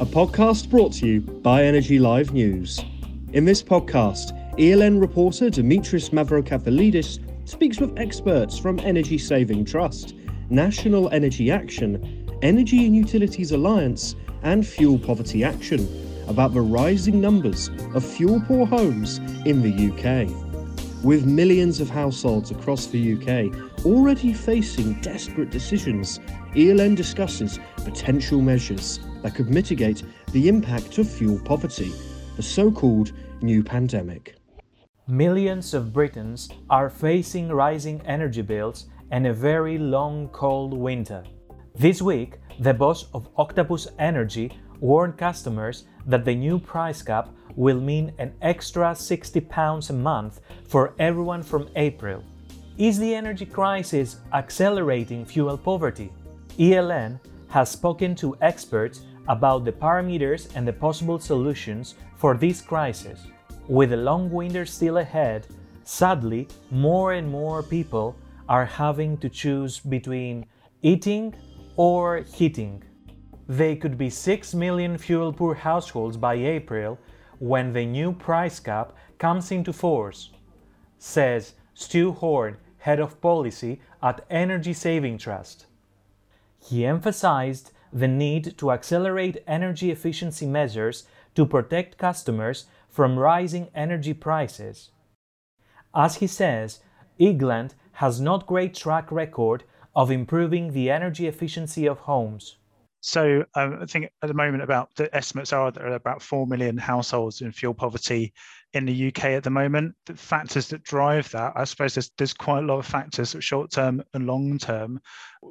a podcast brought to you by Energy Live News. In this podcast, ELN reporter Dimitris Mavrokefalidis speaks with experts from Energy Saving Trust, National Energy Action, Energy and Utilities Alliance, and Fuel Poverty Action about the rising numbers of fuel poor homes in the UK. With millions of households across the UK already facing desperate decisions, ELN discusses potential measures that could mitigate the impact of fuel poverty, the so called new pandemic. Millions of Britons are facing rising energy bills and a very long cold winter. This week, the boss of Octopus Energy warned customers that the new price cap will mean an extra £60 a month for everyone from April. Is the energy crisis accelerating fuel poverty? ELN has spoken to experts about the parameters and the possible solutions for this crisis. With a long winter still ahead, sadly, more and more people are having to choose between eating or heating. They could be 6 million fuel poor households by April when the new price cap comes into force, says Stew Horne, head of policy at Energy Saving Trust. He emphasized the need to accelerate energy efficiency measures to protect customers from rising energy prices. As he says, England has not great track record of improving the energy efficiency of homes. So um, I think at the moment about the estimates are there are about 4 million households in fuel poverty in the UK at the moment. The factors that drive that, I suppose there's, there's quite a lot of factors, short term and long term.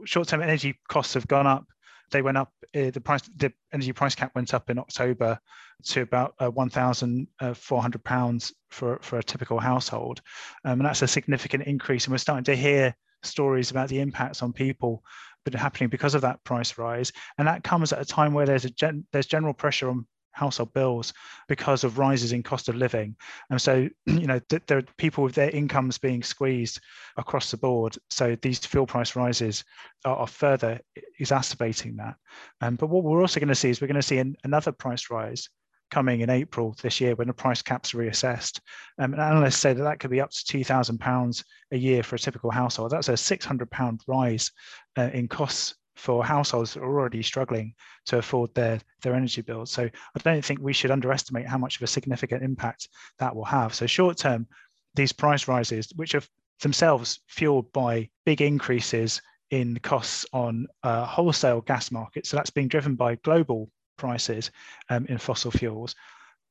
Short term energy costs have gone up. They went up, uh, the price, the energy price cap went up in October to about uh, £1,400 for, for a typical household. Um, and that's a significant increase. And we're starting to hear stories about the impacts on people that are happening because of that price rise, and that comes at a time where there's a gen- there's general pressure on household bills because of rises in cost of living and so you know th- there are people with their incomes being squeezed across the board so these fuel price rises are, are further exacerbating that um, but what we're also going to see is we're going to see an, another price rise coming in April this year when the price caps are reassessed. Um, and analysts say that that could be up to £2,000 a year for a typical household. That's a £600 rise uh, in costs for households that are already struggling to afford their, their energy bills. So I don't think we should underestimate how much of a significant impact that will have. So short term, these price rises, which are themselves fueled by big increases in costs on uh, wholesale gas markets. So that's being driven by global prices um, in fossil fuels.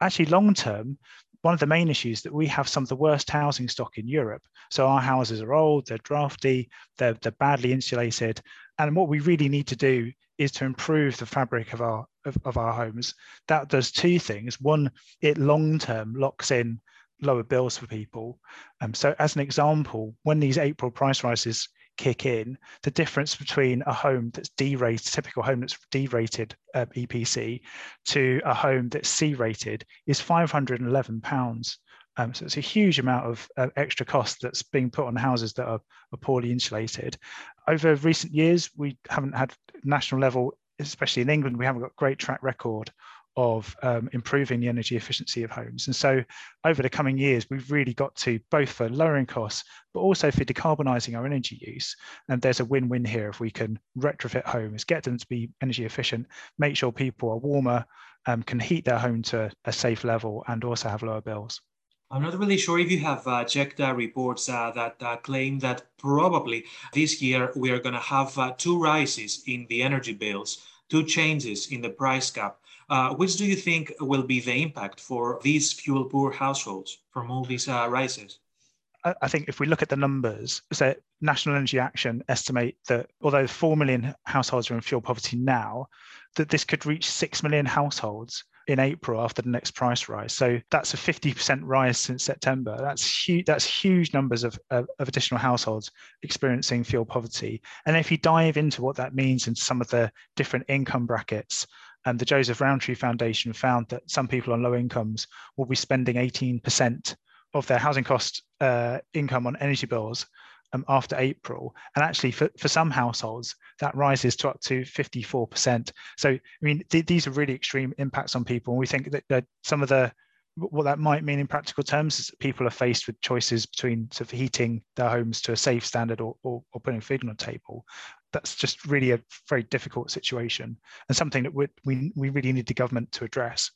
Actually, long term, one of the main issues that we have some of the worst housing stock in Europe. So our houses are old, they're drafty, they're, they're badly insulated. And what we really need to do is to improve the fabric of our of, of our homes. That does two things. One, it long term locks in lower bills for people. Um, so as an example, when these April price rises kick in, the difference between a home that's D-rated, typical home that's D-rated uh, EPC, to a home that's C-rated is 511 pounds. Um, so it's a huge amount of uh, extra cost that's being put on houses that are, are poorly insulated. Over recent years, we haven't had national level, especially in England, we haven't got great track record of um, improving the energy efficiency of homes. And so over the coming years, we've really got to both for lowering costs, but also for decarbonising our energy use. And there's a win-win here if we can retrofit homes, get them to be energy efficient, make sure people are warmer, um, can heat their home to a safe level and also have lower bills. I'm not really sure if you have uh, checked uh, reports uh, that uh, claim that probably this year we are going to have uh, two rises in the energy bills, two changes in the price cap. Uh, which do you think will be the impact for these fuel poor households from all these rises? I think if we look at the numbers, so National Energy Action estimate that although 4 million households are in fuel poverty now, that this could reach 6 million households in April after the next price rise. So that's a 50% rise since September. That's huge. That's huge numbers of, of, of, additional households experiencing fuel poverty. And if you dive into what that means into some of the different income brackets, and the Joseph Rowntree Foundation found that some people on low incomes will be spending 18% of their housing cost uh, income on energy bills um, after April. And actually, for, for some households, that rises to up to 54%. So, I mean, th- these are really extreme impacts on people. And we think that, that some of the what that might mean in practical terms is that people are faced with choices between sort of heating their homes to a safe standard or, or, or putting food on the table. That's just really a very difficult situation and something that we, we really need the government to address.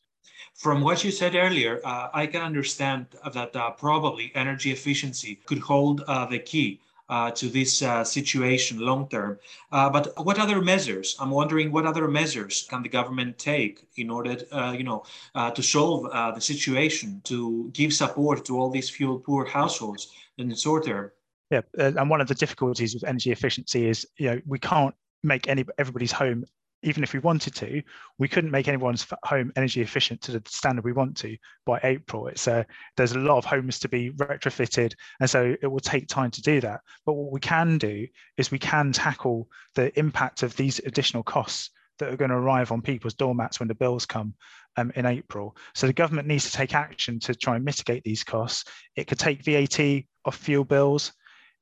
From what you said earlier, uh, I can understand that uh, probably energy efficiency could hold uh, the key uh, to this uh, situation long term. Uh, but what other measures? I'm wondering what other measures can the government take in order, you know, to solve the situation, to give support to all these fuel poor households in the short term. Yeah, and one of the difficulties with energy efficiency is, you know, we can't make any everybody's home even if we wanted to, we couldn't make anyone's home energy efficient to the standard we want to by April. It's a, there's a lot of homes to be retrofitted, and so it will take time to do that. But what we can do is we can tackle the impact of these additional costs that are going to arrive on people's doormats when the bills come um, in April. So the government needs to take action to try and mitigate these costs. It could take VAT off fuel bills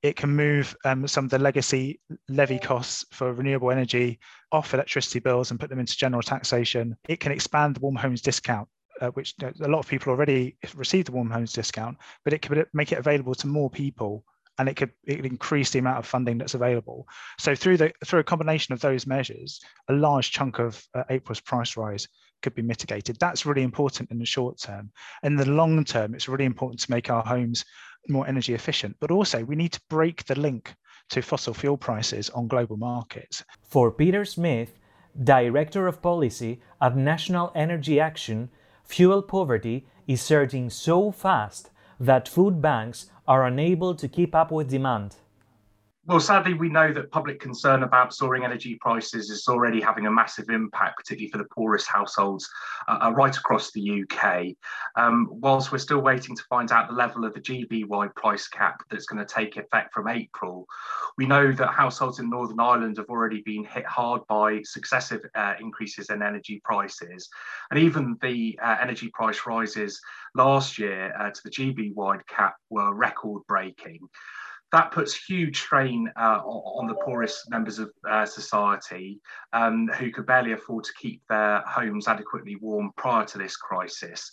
it can move um, some of the legacy levy costs for renewable energy off electricity bills and put them into general taxation. It can expand the warm homes discount, uh, which a lot of people already receive the warm homes discount, but it could make it available to more people and it could, it could increase the amount of funding that's available. So through the through a combination of those measures, a large chunk of uh, April's price rise could be mitigated. That's really important in the short term. In the long term, it's really important to make our homes more energy efficient, but also we need to break the link to fossil fuel prices on global markets. For Peter Smith, Director of Policy at National Energy Action, fuel poverty is surging so fast that food banks are unable to keep up with demand. Well, sadly, we know that public concern about soaring energy prices is already having a massive impact, particularly for the poorest households uh, uh right across the UK. Um, whilst we're still waiting to find out the level of the GB wide price cap that's going to take effect from April, we know that households in Northern Ireland have already been hit hard by successive uh, increases in energy prices. And even the uh, energy price rises last year uh, to the GB wide cap were record breaking that puts huge strain uh, on the poorest members of uh, society um, who could barely afford to keep their homes adequately warm prior to this crisis.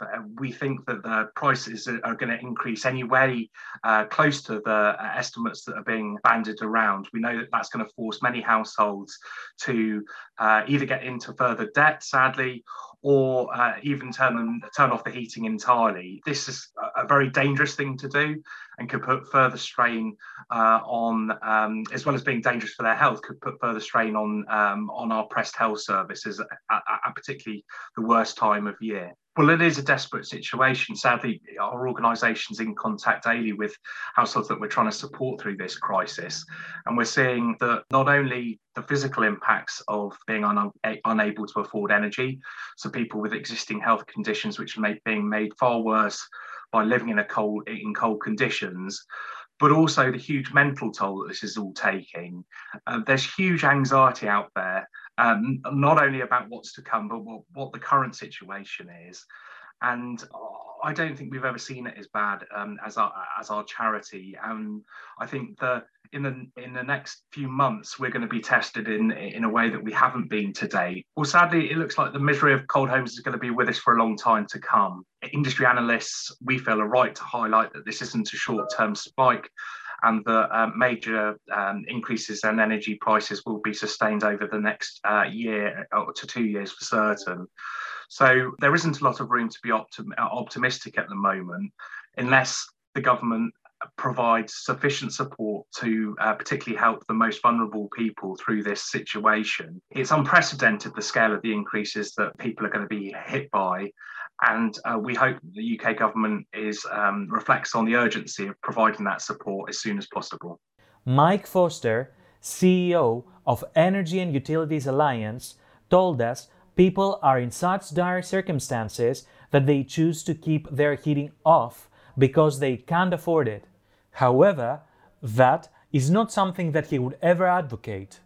Uh, we think that the prices are, going to increase anyway, uh, close to the uh, estimates that are being banded around. We know that that's going to force many households to uh, either get into further debt, sadly, or uh, even turn turn off the heating entirely. This is a very dangerous thing to do and could put further strain uh, on, um, as well as being dangerous for their health, could put further strain on um, on our pressed health services at, at, at particularly the worst time of year. Well, it is a desperate situation. Sadly, our organisation's in contact daily with households that we're trying to support through this crisis. And we're seeing that not only the physical impacts of being un- unable to afford energy, so people with existing health conditions which are being made far worse by living in a cold in cold conditions, but also the huge mental toll that this is all taking. Uh, there's huge anxiety out there um, not only about what's to come, but what, what the current situation is. And I don't think we've ever seen it as bad um, as our as our charity. And I think that in the in the next few months we're going to be tested in in a way that we haven't been to date. Well, sadly, it looks like the misery of cold homes is going to be with us for a long time to come. Industry analysts, we feel, are right to highlight that this isn't a short term spike and the uh, major um, increases in energy prices will be sustained over the next uh, year to two years for certain. So there isn't a lot of room to be optim- optimistic at the moment, unless the government provides sufficient support to uh, particularly help the most vulnerable people through this situation. It's unprecedented the scale of the increases that people are going to be hit by. And uh, we hope the UK government is um, reflects on the urgency of providing that support as soon as possible. Mike Foster, CEO of Energy and Utilities Alliance, told us people are in such dire circumstances that they choose to keep their heating off because they can't afford it. However, that is not something that he would ever advocate.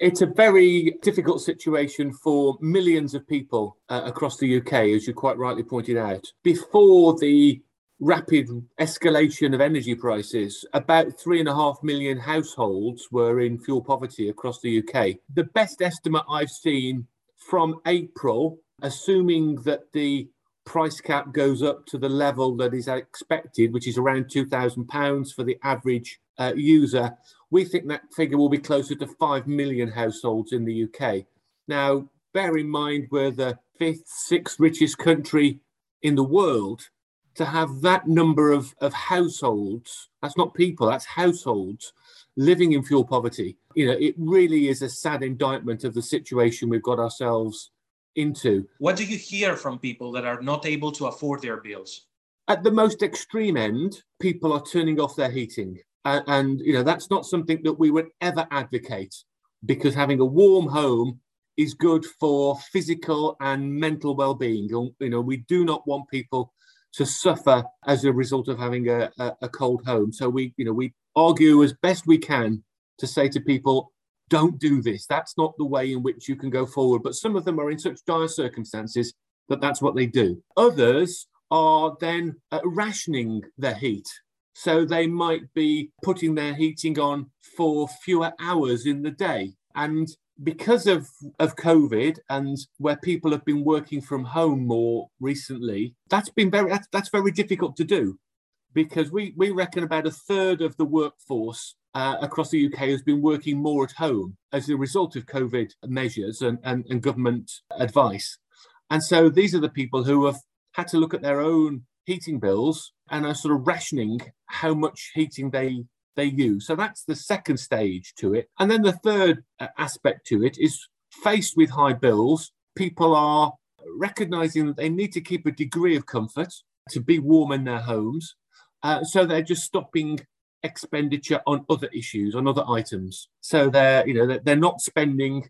It's a very difficult situation for millions of people uh, across the UK, as you quite rightly pointed out. Before the rapid escalation of energy prices, about three and a half million households were in fuel poverty across the UK. The best estimate I've seen from April, assuming that the price cap goes up to the level that is expected, which is around £2,000 for the average uh, user, we think that figure will be closer to 5 million households in the UK. Now, bear in mind we're the fifth, sixth richest country in the world to have that number of, of households, that's not people, that's households living in fuel poverty. You know, it really is a sad indictment of the situation we've got ourselves into. What do you hear from people that are not able to afford their bills? At the most extreme end, people are turning off their heating. And, and you know, that's not something that we would ever advocate because having a warm home is good for physical and mental well-being. You know, we do not want people to suffer as a result of having a, a, a cold home. So we, you know, we argue as best we can to say to people, don't do this. That's not the way in which you can go forward. But some of them are in such dire circumstances that that's what they do. Others are then uh, rationing their heat. So they might be putting their heating on for fewer hours in the day. And because of, of COVID and where people have been working from home more recently, that's been very that's, that's very difficult to do because we, we reckon about a third of the workforce uh, across the UK has been working more at home as a result of COVID measures and, and, and government advice. And so these are the people who have had to look at their own heating bills and are sort of rationing how much heating they they use. So that's the second stage to it. And then the third uh, aspect to it is faced with high bills, people are recognizing that they need to keep a degree of comfort to be warm in their homes. Uh, so they're just stopping expenditure on other issues, on other items. So they're, you know, they're not spending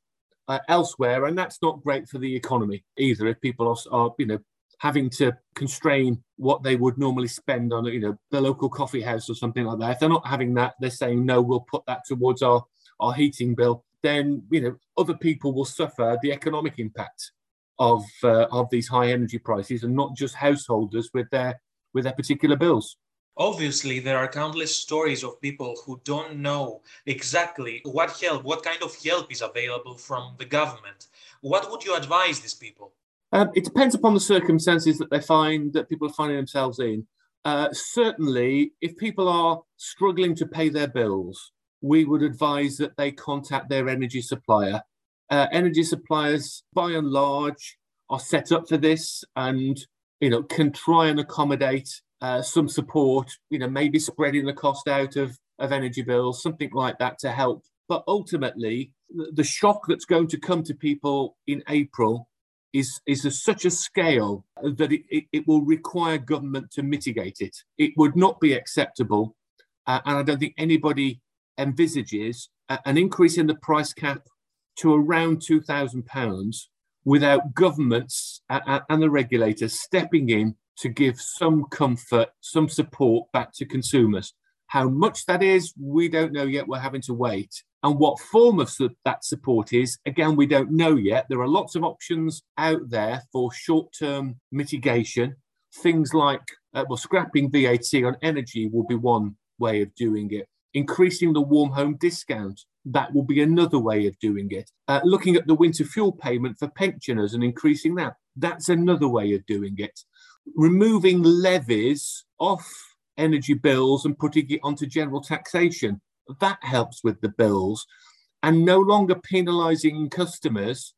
uh, elsewhere, and that's not great for the economy either. If people are, are, you know, having to constrain what they would normally spend on, you know, the local coffee house or something like that. If they're not having that, they're saying no, we'll put that towards our our heating bill. Then you know, other people will suffer the economic impact of uh, of these high energy prices, and not just householders with their with their particular bills. Obviously, there are countless stories of people who don't know exactly what help, what kind of help is available from the government. What would you advise these people? Um, it depends upon the circumstances that they find that people are finding themselves in. Uh, certainly, if people are struggling to pay their bills, we would advise that they contact their energy supplier. Uh, energy suppliers, by and large, are set up for this, and you know can try and accommodate uh, some support. You know, maybe spreading the cost out of of energy bills, something like that, to help. But ultimately, the shock that's going to come to people in April is, is of such a scale that it, it, it, will require government to mitigate it. It would not be acceptable. Uh, and I don't think anybody envisages a, an increase in the price cap to around £2,000 without governments and, and the regulators stepping in to give some comfort, some support back to consumers. How much that is, we don't know yet. We're having to wait. And what form of that support is, again, we don't know yet. There are lots of options out there for short term mitigation. Things like, uh, well, scrapping VAT on energy will be one way of doing it. Increasing the warm home discount, that will be another way of doing it. Uh, looking at the winter fuel payment for pensioners and increasing that, that's another way of doing it. Removing levies off energy bills and putting it onto general taxation that helps with the bills and no longer penalizing customers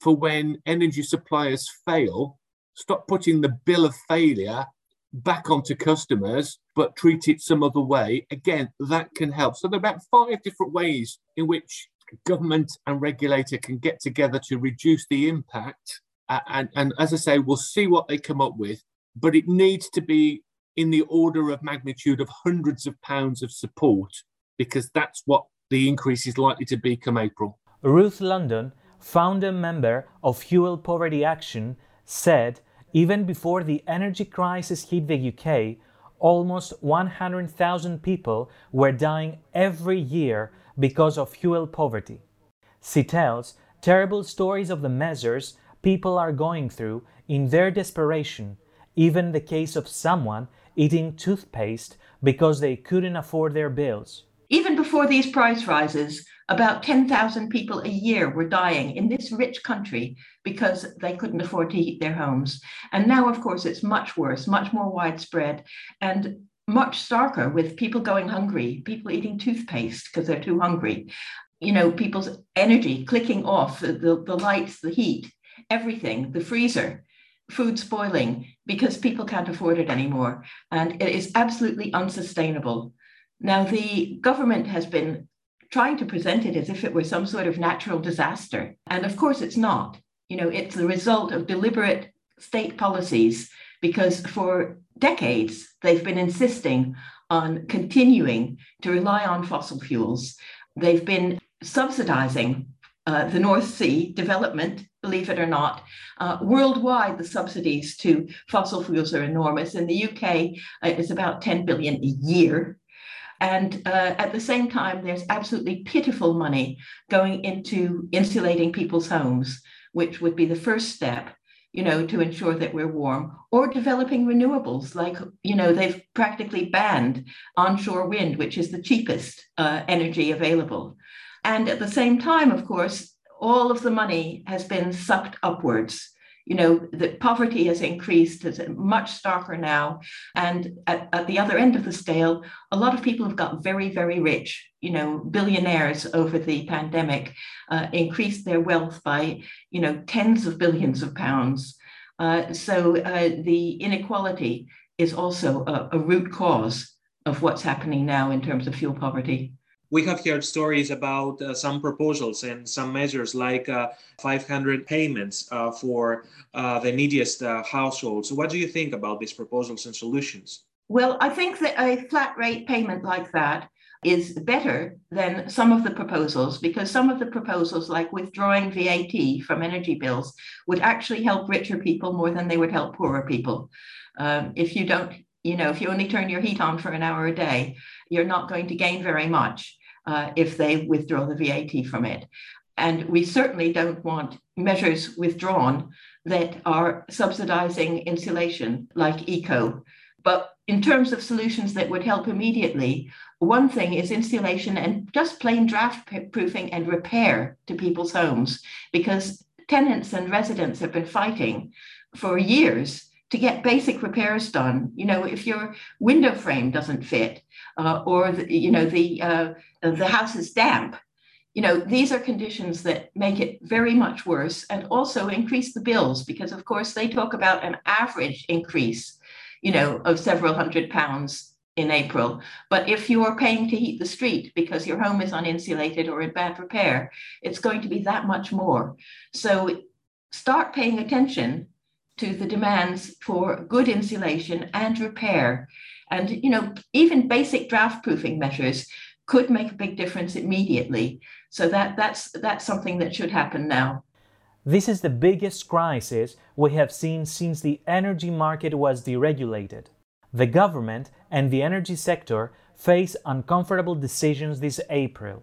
for when energy suppliers fail. Stop putting the bill of failure back onto customers, but treat it some other way. Again, that can help. So there are about five different ways in which government and regulator can get together to reduce the impact. Uh, and, and as I say, we'll see what they come up with, but it needs to be in the order of magnitude of hundreds of pounds of support because that's what the increase is likely to be come April. Ruth London, founder member of Fuel Poverty Action, said even before the energy crisis hit the UK, almost 100,000 people were dying every year because of fuel poverty. She tells terrible stories of the measures people are going through in their desperation, even the case of someone eating toothpaste because they couldn't afford their bills. Even before these price rises, about 10,000 people a year were dying in this rich country because they couldn't afford to heat their homes. And now, of course, it's much worse, much more widespread, and much starker with people going hungry, people eating toothpaste because they're too hungry. You know, people's energy clicking off, the, the, the lights, the heat, everything, the freezer food spoiling because people can't afford it anymore. And it is absolutely unsustainable. Now, the government has been trying to present it as if it were some sort of natural disaster. And of course, it's not. You know, it's the result of deliberate state policies because for decades they've been insisting on continuing to rely on fossil fuels. They've been subsidizing uh, the North Sea development, believe it or not. Uh, worldwide, the subsidies to fossil fuels are enormous. In the UK, uh, it's about 10 billion a year. And uh, at the same time, there's absolutely pitiful money going into insulating people's homes, which would be the first step, you know, to ensure that we're warm, or developing renewables, like, you know, they've practically banned onshore wind, which is the cheapest uh, energy available. And at the same time, of course, all of the money has been sucked upwards you know, that poverty has increased, it's much starker now. And at, at, the other end of the scale, a lot of people have got very, very rich, you know, billionaires over the pandemic, uh, increased their wealth by, you know, tens of billions of pounds. Uh, so uh, the inequality is also a, a root cause of what's happening now in terms of fuel poverty we have heard stories about uh, some proposals and some measures like uh, 500 payments uh, for uh, the neediest uh, households. What do you think about these proposals and solutions? Well, I think that a flat rate payment like that is better than some of the proposals because some of the proposals, like withdrawing VAT from energy bills, would actually help richer people more than they would help poorer people. Um, if you don't, you know, if you only turn your heat on for an hour a day, you're not going to gain very much uh, if they withdraw the VAT from it. And we certainly don't want measures withdrawn that are subsidizing insulation like eco. But in terms of solutions that would help immediately, one thing is insulation and just plain draft proofing and repair to people's homes, because tenants and residents have been fighting for years to get basic repairs done. You know, if your window frame doesn't fit, uh, or the, you know the uh, the house is damp, you know these are conditions that make it very much worse, and also increase the bills because of course they talk about an average increase, you know, of several hundred pounds in April. But if you are paying to heat the street because your home is uninsulated or in bad repair, it's going to be that much more. So start paying attention to the demands for good insulation and repair. And, you know, even basic draft proofing measures could make a big difference immediately. So that, that's, that's something that should happen now. This is the biggest crisis we have seen since the energy market was deregulated. The government and the energy sector face uncomfortable decisions this April.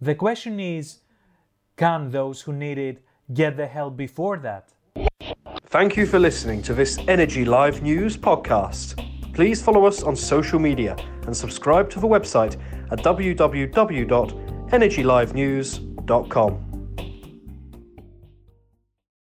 The question is can those who need it get the help before that? Thank you for listening to this Energy Live News podcast. Please follow us on social media and subscribe to the website at www.energylivenews.com.